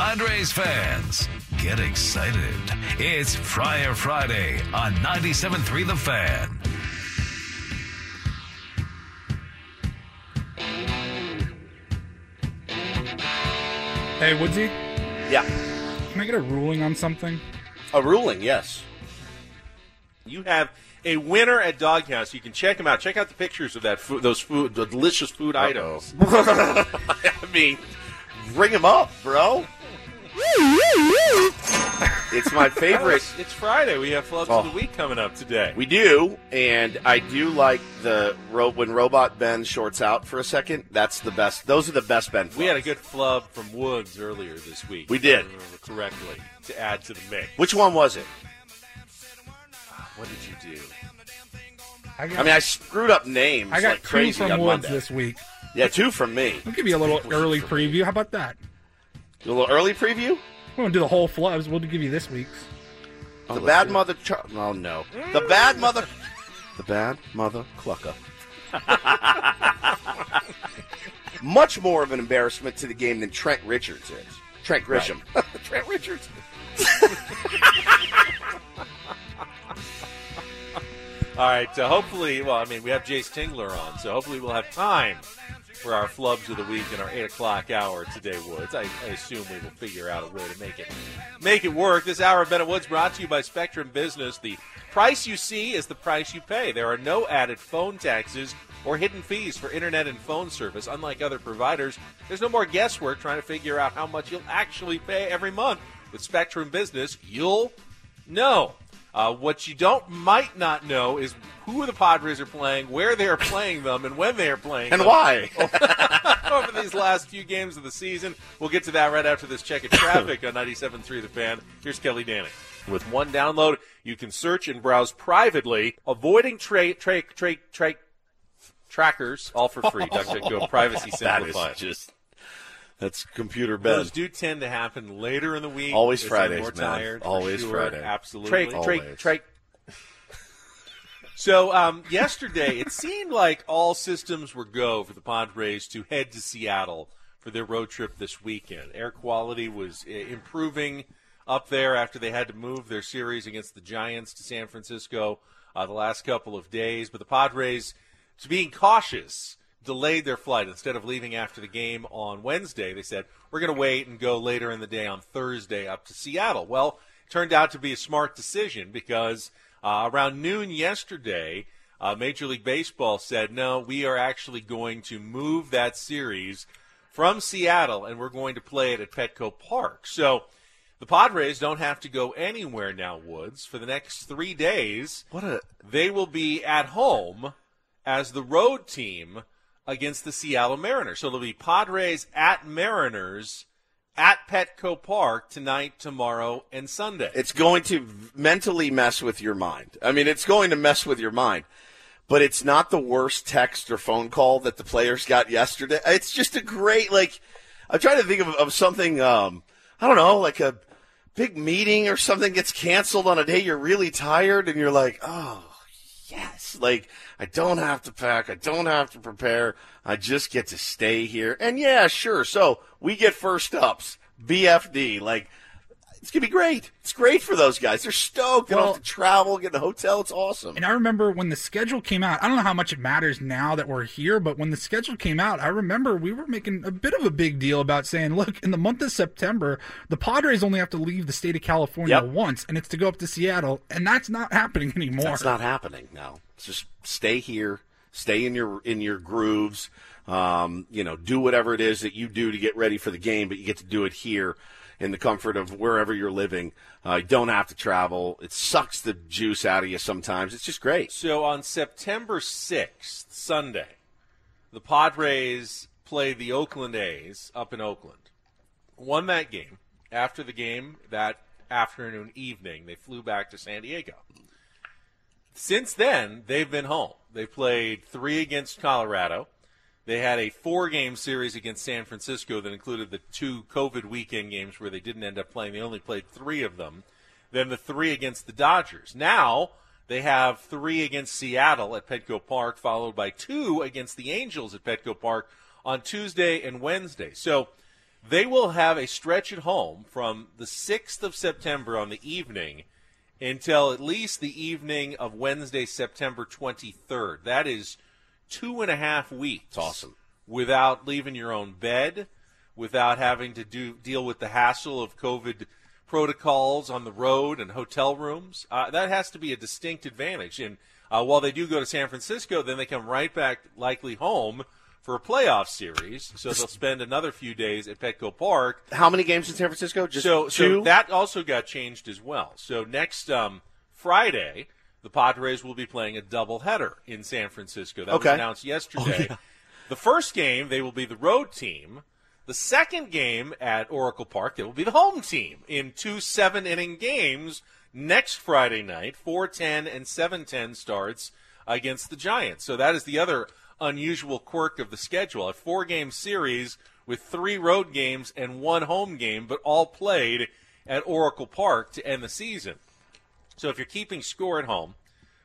Padres fans, get excited. It's Friar Friday on 97.3 The Fan. Hey, Woodsy, Yeah. can I get a ruling on something? A ruling, yes. You have a winner at Doghouse. You can check them out. Check out the pictures of that food, those food, the delicious food items. I mean, ring him up, bro. It's my favorite. It's, it's Friday. We have Flubs Oh. of the oh. Week coming up today. We do, and I do like the ro- when Robot Ben shorts out for a second. That's the best. Those are the best Ben. We had a good flub from Woods earlier this week. We if did. I remember correctly to add to the mix. Which one was it? What did you do? I got, I mean, I screwed up names I got like two crazy from on Woods Monday. this week. Yeah, two from me. I'll give you a little early preview. How about that? A little early preview. We won't do the whole flubs. We'll give you this week's. Oh, the bad mother. Char- oh no, the bad mother. The bad mother clucker. Much more of an embarrassment to the game than Trent Richards is. Trent Grisham. Trent Richards. All right. So hopefully, well, I mean, we have Jayce Tingler on, so hopefully we'll have time for our flubs of the week in our eight o'clock hour today, Woods. I, I assume we will figure out a way to make it make it work. This hour of Bennett Woods brought to you by Spectrum Business. The price you see is the price you pay. There are no added phone taxes or hidden fees for internet and phone service. Unlike other providers, there's no more guesswork trying to figure out how much you'll actually pay every month. With Spectrum Business, you'll know. Uh, what you don't might not know is who the Padres are playing, where they are playing them, and when they are playing And them why? over these last few games of the season. We'll get to that right after this check of traffic on 97.3 The Fan. Here's Kelly Danning. With one download, you can search and browse privately, avoiding tra- tra- tra- tra- trackers, all for free. DuckDuckGo privacy that is simplified. just. That's computer Ben. Those do tend to happen later in the week. Always as they're Fridays, more man. tired. Always sure. Friday. Absolutely. Trey- Trey- Always. Trey- So um, yesterday, it seemed like all systems were go for the Padres to head to Seattle for their road trip this weekend. Air quality was improving up there after they had to move their series against the Giants to San Francisco uh, the last couple of days. But the Padres, to being cautious, delayed their flight instead of leaving after the game on Wednesday. They said we're going to wait and go later in the day on Thursday up to Seattle. Well, it turned out to be a smart decision because uh, around noon yesterday, uh, Major League Baseball said, no, we are actually going to move that series from Seattle and we're going to play it at Petco Park. So the Padres don't have to go anywhere now, Woods. For the next three days, What a they will be at home as the road team against the Seattle Mariners. So it'll be Padres at Mariners at Petco Park tonight, tomorrow, and Sunday. it's going to mentally mess with your mind. I mean, it's going to mess with your mind. But it's not the worst text or phone call that the players got yesterday. It's just a great like. I'm trying to think of, of something. Um, I don't know, like a big meeting or something gets canceled on a day you're really tired, and you're like, oh yes, like I don't have to pack, I don't have to prepare, I just get to stay here. And yeah, sure. So we get first ups, BFD, like It's gonna be great. It's great for those guys. They're stoked. They Well- don't have to travel, get in a hotel. It's awesome. And I remember when the schedule came out, I don't know how much it matters now that we're here, but when the schedule came out, I remember we were making a bit of a big deal about saying, look, in the month of September, the Padres only have to leave the state of California Yep. once, and it's to go up to Seattle, and that's not happening anymore. That's not happening now. It's just stay here, stay in your in your grooves. Um, you know, do whatever it is that you do to get ready for the game, but you get to do it here in the comfort of wherever you're living. Uh, you don't have to travel. It sucks the juice out of you sometimes. It's just great. So on September 6th, Sunday, the Padres played the Oakland A's up in Oakland. Won that game. After the game, that afternoon, evening, they flew back to San Diego. Since then, they've been home. They played three against Colorado. They had a four game series against San Francisco that included the two COVID weekend games where they didn't end up playing. They only played three of them. Then the three against the Dodgers. Now they have three against Seattle at Petco Park, followed by two against the Angels at Petco Park on Tuesday and Wednesday. So they will have a stretch at home from the 6th of September on the evening until at least the evening of Wednesday, September 23rd. That is two and a half weeks. It's awesome. Without leaving your own bed, without having to do deal with the hassle of COVID protocols on the road and hotel rooms. Uh, that has to be a distinct advantage. And uh, while they do go to San Francisco, then they come right back, likely home for a playoff series. So they'll spend another few days at Petco Park How many games in San Francisco? Just so, so two. that also got changed as well. So next um, Friday, the Padres will be playing a doubleheader in San Francisco. That Okay. Oh, was announced yesterday. The first game, they will be the road team. The second game at Oracle Park, they will be the home team in two seven inning games next Friday night. 410 and 710 starts against the Giants. So that is the other unusual quirk of the schedule. A four game series with three road games and one home game, but all played at Oracle Park to end the season. So if you're keeping score at home,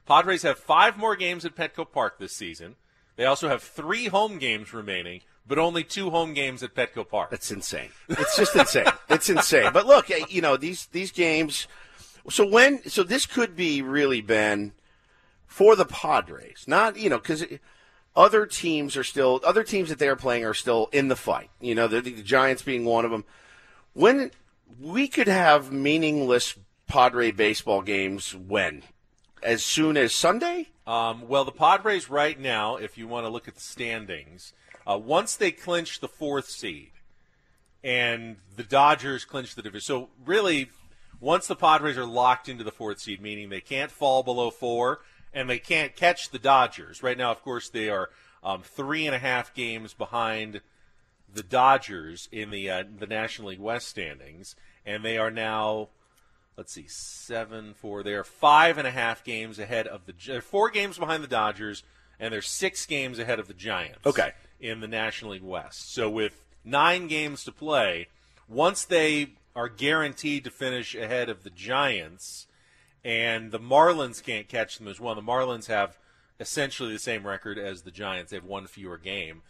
Padres have five more games at Petco Park this season. They also have three home games remaining, but only two home games at Petco Park. That's insane. It's just insane. It's insane. But look, eh, you know these these games. So when so this could be really Ben for the Padres, not you know because other teams are still other teams that they are playing are still in the fight. You know the, the Giants being one of them. When we could have meaningless Padre baseball games when as soon as Sunday. Um, well, the Padres right now, if you want to look at the standings, uh, once they clinch the fourth seed, and the Dodgers clinch the division. So really, once the Padres are locked into the fourth seed, meaning they can't fall below four and they can't catch the Dodgers. Right now, of course, they are um, three and a half games behind the Dodgers in the uh, the National League West standings, and they are now let's see, seven, four. They are five and a half games ahead of the. They're four games behind the Dodgers, and they're six games ahead of the Giants. Okay. In the National League West, so with nine games to play, once they are guaranteed to finish ahead of the Giants, and the Marlins can't catch them as well. The Marlins have essentially the same record as the Giants. They have one fewer game.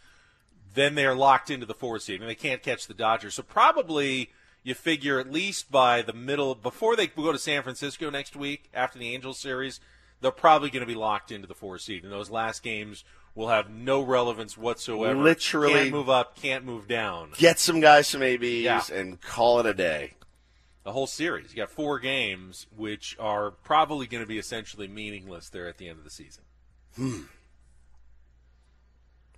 Then they are locked into the fourth seed, and they can't catch the Dodgers. So probably you figure at least by the middle, before they go to San Francisco next week after the Angels series, they're probably going to be locked into the four seed. And those last games will have no relevance whatsoever. Literally- can't move up, can't move down. Get some guys some ABs Yeah. and call it a day. The whole series. You got four games, which are probably going to be essentially meaningless there at the end of the season. Hmm.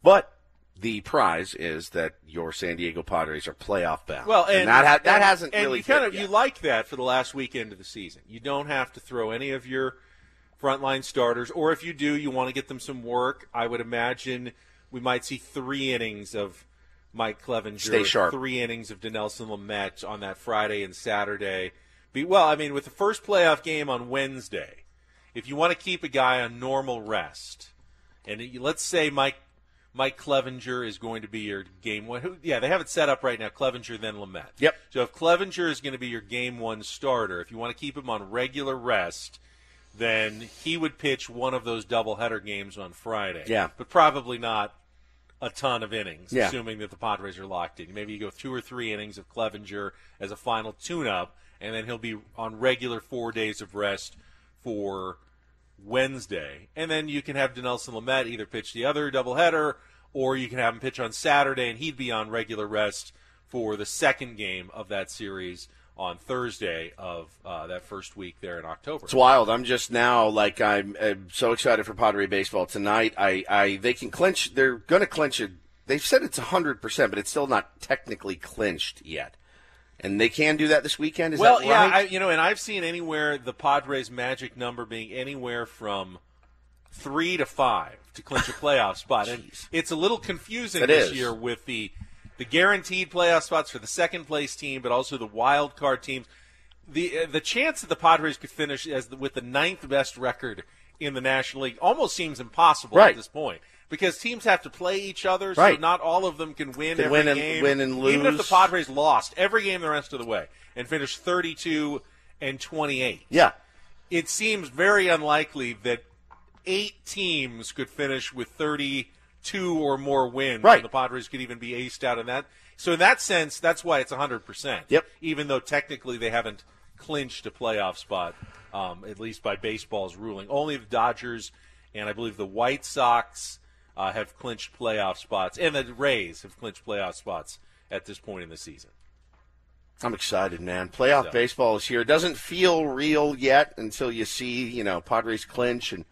But the prize is that your San Diego Padres are playoff bound. Well, and, that ha- that and- hasn't and really you kind of yet. you like that for the last weekend of the season. You don't have to throw any of your frontline starters, or if you do, you want to get them some work. I would imagine we might see three innings of Mike Clevinger, Stay sharp. three innings of Dinelson Lamet on that Friday and Saturday. Be well, I mean, with the first playoff game on Wednesday, if you want to keep a guy on normal rest, and let's say Mike Mike Clevinger is going to be your game one. Yeah, they have it set up right now. Clevinger then Lamet. Yep. So if Clevinger is going to be your game one starter, if you want to keep him on regular rest, then he would pitch one of those doubleheader games on Friday. Yeah. But probably not a ton of innings, Yeah. assuming that the Padres are locked in. Maybe you go two or three innings of Clevinger as a final tune-up, and then he'll be on regular four days of rest for Wednesday, and then you can have Dinelson Lamet either pitch the other doubleheader, or you can have him pitch on Saturday, and he'd be on regular rest for the second game of that series on Thursday of uh, that first week there in October. It's wild. I'm just now like I'm, I'm so excited for Pottery baseball tonight. I, I they can clinch. They're going to clinch it. They've said it's 100, percent but it's still not technically clinched yet. And they can do that this weekend. Is well, that yeah. I, you know, and I've seen anywhere the Padres' magic number being anywhere from three to five to clinch a playoff spot, and it's a little confusing It this is. year with the the guaranteed playoff spots for the second place team, but also the wild card teams. The uh, the chance that the Padres could finish as the, with the ninth best record in the National League almost seems impossible Right. at this point. Because teams have to play each other, so Right. not all of them can win Can every win and- game. win and lose. Even if the. Padres lost every game the rest of the way and finished 32 and 28, yeah. it seems very unlikely that eight teams could finish with 32 or more wins. Right. And the Padres could even be aced out in that. So in that sense, that's why it's 100%. Yep. Even though technically they haven't clinched a playoff spot, um, at least by baseball's ruling. Only the Dodgers and I believe the White Sox uh, have clinched playoff spots, and the Rays have clinched playoff spots at this point in the season. I'm excited, man. Playoff So- baseball is here. It doesn't feel real yet until you see, you know, Padres clinch and,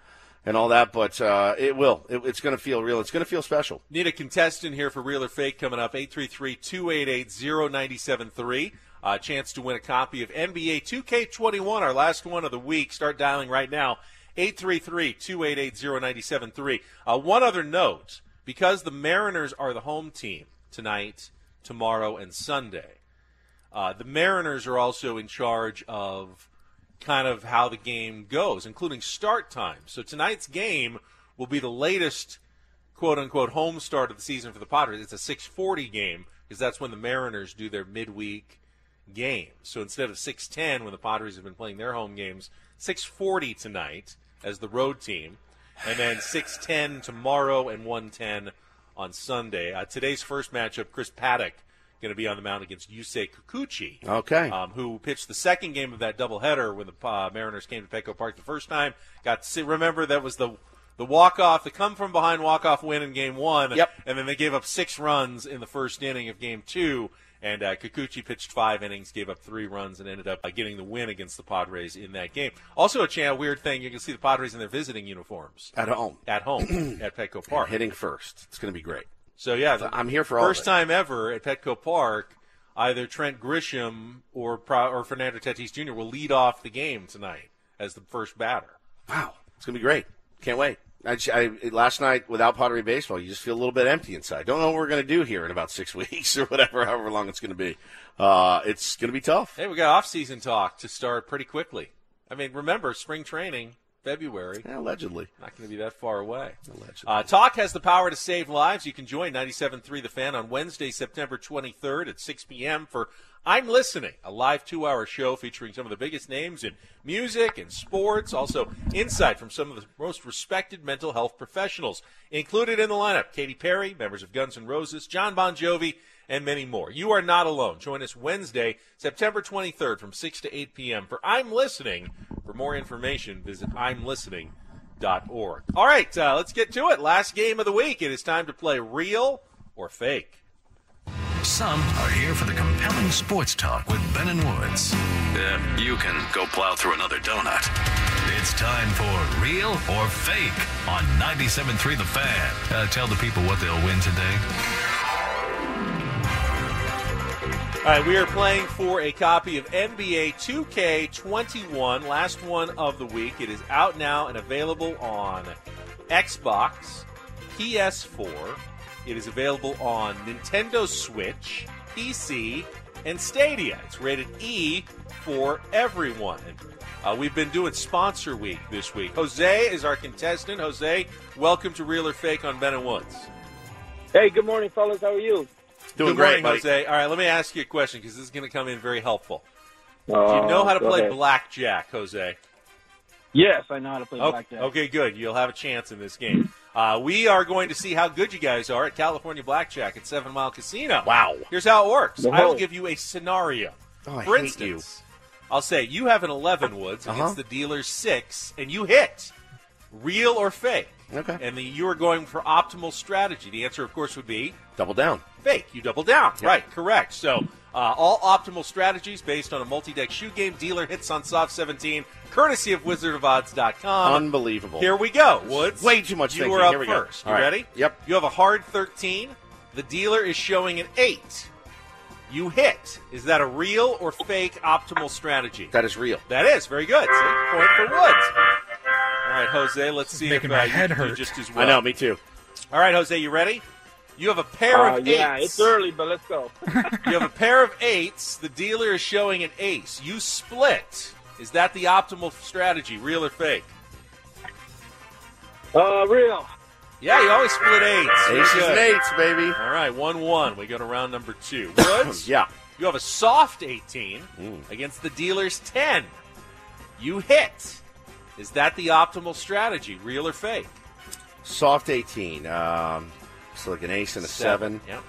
and all that, but uh, it will. It, it's going to feel real. It's going to feel special. Need a contestant here for Real or Fake coming up 833-288-0973. Uh, chance to win a copy of NBA 2K21, our last one of the week. Start dialing right now. 833-288-0973. Uh, one other note, because the Mariners are the home team tonight, tomorrow, and Sunday, uh, the Mariners are also in charge of kind of how the game goes, including start time. So tonight's game will be the latest quote unquote home start of the season for the Padres. It's a 6:40 game because that's when the Mariners do their midweek game. So instead of 6:10 when the Padres have been playing their home games, 6:40 tonight as the road team, and then 6:10 tomorrow and 1:10 on Sunday. Uh, today's first matchup, Chris Paddack going to be on the mound against Yusei Kikuchi Okay. um, who pitched the second game of that doubleheader when the uh, Mariners came to Petco Park the first time. Got see, remember that was the the walk off, the come from behind walk off win in game one. Yep. And then they gave up six runs in the first inning of game two. And uh, Kikuchi pitched five innings, gave up three runs, and ended up uh, getting the win against the Padres in that game. Also, a chan- weird thing, you can see the Padres in their visiting uniforms At home. at home at Petco Park. Hitting first. It's going to be great. So yeah, I'm here for all of first time ever at Petco Park. Either Trent Grisham or Pro- or Fernando Tatis Jr. will lead off the game tonight as the first batter. Wow. It's going to be great. Can't wait. I, I, last night, without Pottery Baseball, you just feel a little bit empty inside. Don't know what we're going to do here in about six weeks or whatever, however long it's going to be. Uh, it's going to be tough. Hey, we got off-season talk to start pretty quickly. I mean, remember spring training, February. Yeah, allegedly. Not going to be that far away. Allegedly. Uh, Talk has the power to save lives. You can join 97.3 The Fan on Wednesday, September 23rd at 6 p.m. for I'm Listening, a live two hour show featuring some of the biggest names in music and sports. Also, insight from some of the most respected mental health professionals. Included in the lineup Katy Perry, members of Guns N' Roses, John Bon Jovi, and many more. You are not alone. Join us Wednesday, September 23rd from 6 to 8 p.m. for I'm Listening. For more information, visit I'mListening.org. All right, uh, let's get to it. Last game of the week. It is time to play real or fake. Some are here for the compelling sports talk with Ben and Woods. Yeah, you can go plow through another donut. It's time for Real or Fake on 97.3 The Fan. Uh, tell the people what they'll win today. All right, we are playing for a copy of NBA 2K21, last one of the week. It is out now and available on Xbox, PS4. It is available on Nintendo Switch, PC, and Stadia. It's rated E for everyone. Uh, we've been doing sponsor week this week. Jose is our contestant. Jose, welcome to Real or Fake on Ben and Woods. Hey, good morning, fellas. How are you? Doing Good great, morning, buddy. Jose. All right, let me ask you a question because this is going to come in very helpful. Do Uh, you know how to play ahead. blackjack, Jose? Yes, I know how to play Okay, blackjack. okay, good. You'll have a chance in this game. Uh, we are going to see how good you guys are at California Blackjack at Seven Mile Casino. Wow. Here's how it works. I will give you a scenario. Oh, I For hate instance, I'll say you have an 11 Woods Uh-huh. against the dealer's six, and you hit. Real or fake? Okay. And the, you are going for optimal strategy. The answer, of course, would be Double down. fake. You double down. Right, correct. So, uh, all optimal strategies based on a multi deck shoe game. Dealer hits on soft 17, courtesy of wizardofodds.com. Unbelievable. Here we go, Woods. Way too much You thinking. Here we go. first. You All right. ready? Yep. You have a hard 13. The dealer is showing an 8. You hit. Is that a real or fake optimal strategy? That is real. That is very good. See? Point for Woods. All right, Jose. Let's see making if uh, my you head can do just as well. I know, me too. All right, Jose. You ready? You have a pair Uh, of yeah, eights. it's early, but let's go. You have a pair of eights. The dealer is showing an ace. You split. Is that the optimal strategy, real or fake? Uh, real. Yeah, you always split eights. Very Aces good. and eights, baby. All right, 1 1. We go to round number two. Woods, Yeah. you have a soft 18 against the dealer's 10. You hit. Is that the optimal strategy, real or fake? Soft 18. Um, so like an ace and a seven, Yeah.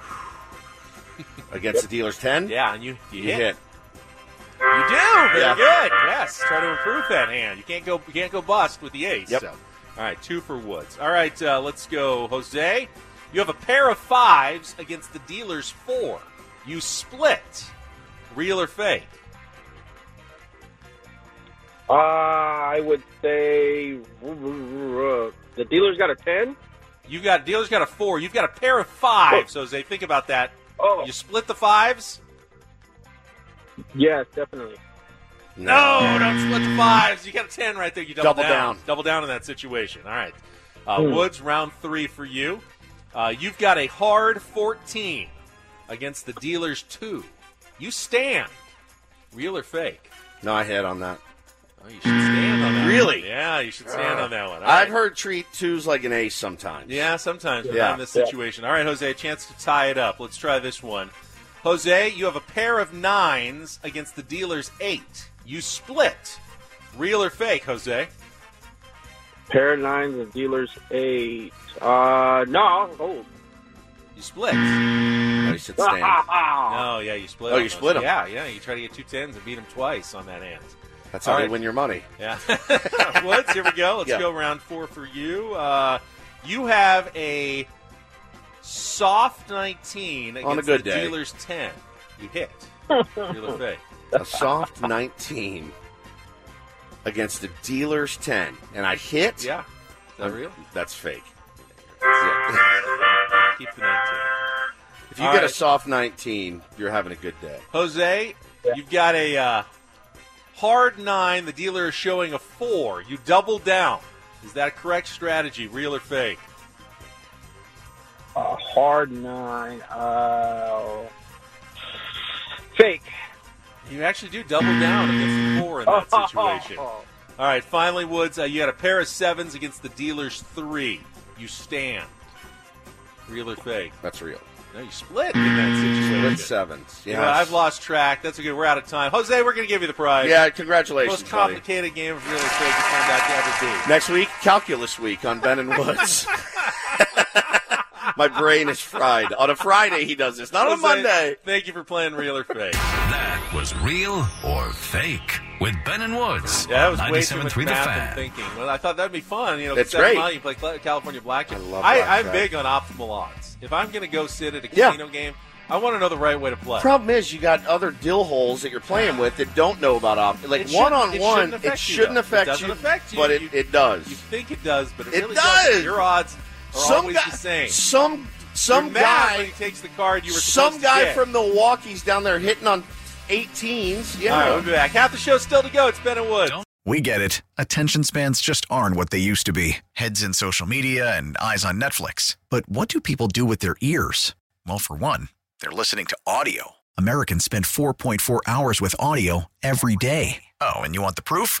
against the dealer's 10. Yeah, and you, you, You hit. hit. You do. Very Yeah. good. Yes. Try to improve that hand. You can't go. You can't go bust with the ace. Yep. So. All right, two for Woods. All right, uh, let's go, Jose. You have a pair of fives against the dealer's four. You split. Real or fake? Uh, I would say the dealer's got a ten. You got dealer's got a four. You've got a pair of fives, Jose. Think about that. Oh, You split the fives. yes, definitely. No, don't split the fives. You got a ten right there. You double, Double down. Double down in that situation. All right. Uh, Hmm. Woods, round three for you. Uh, you've got a hard 14 against the dealer's two. You stand. Real or fake? No, I hit on that. Oh, you should stand on that. Really? One. Yeah, you should stand on that one. All I've right. heard treat twos like an ace sometimes. Yeah, sometimes, but Yeah. in this situation. All right, Jose, a chance to tie it up. Let's try this one. Jose, you have a pair of nines against the dealer's eight. You split. Real or fake, Jose? Pair of nines and dealer's eight. Uh, no. Oh, You split. No, you should stand. Oh, yeah, you split. Oh, you those. split 'em. Yeah, yeah. You try to get two tens and beat them twice on that hand. That's how All you right. win your money. Yeah. Woods, here we go. Let's Yeah. go round four for you. Uh, you have a soft 19 against On a good the day. dealer's 10. You hit. Real or fake? A soft 19 against the dealer's 10. And I hit? Yeah. Is that real? That's fake. Keep the 19. If you All get a soft 19, you're having a good day. Jose, you've got a uh, hard nine. The dealer is showing a four. You double down. Is that a correct strategy, real or fake? a hard nine. Uh, fake. You actually do double down against the four in that situation. All right, finally, Woods, uh, you had a pair of sevens against the dealer's three. You stand. Real or fake? That's real. No, you split in that situation. Split sevens. You Yeah. know, I've lost track. That's a good. We're out of time. Jose, we're going to give you the prize. Yeah, congratulations. Most buddy. complicated game of real estate you turned out to ever be. Next week, calculus week on Ben and Woods. My brain is fried. On a Friday, he does this, not on a Monday. Thank you for playing real or fake. That was real or fake with Ben and Woods. Yeah, that was on way too much math and thinking. Well, I thought that'd be fun. You know, It's seven great. mile, You play California blackjack. I love I, blackjack. I'm big on optimal odds. If I'm going to go sit at a Yeah. casino game, I want to know the right way to play. Problem is, you got other dill holes that you're playing with that don't know about op. Like It shouldn't- one on it one, shouldn't affect it you, shouldn't though. affect It doesn't you, affect you. but it, You- it does. You think it does, but it, It really does. doesn't. Your odds are some guy, the same. some some You're mad when guy, he takes the card you were some guy to get. from Milwaukee's down there hitting on 18s. Yeah, All right, we'll be back. Half the show's still to go. It's Ben and Woods. We get it. Attention spans just aren't what they used to be heads in social media and eyes on Netflix. But what do people do with their ears? Well, for one, they're listening to audio. Americans spend 4.4 hours with audio every day. Oh, and you want the proof?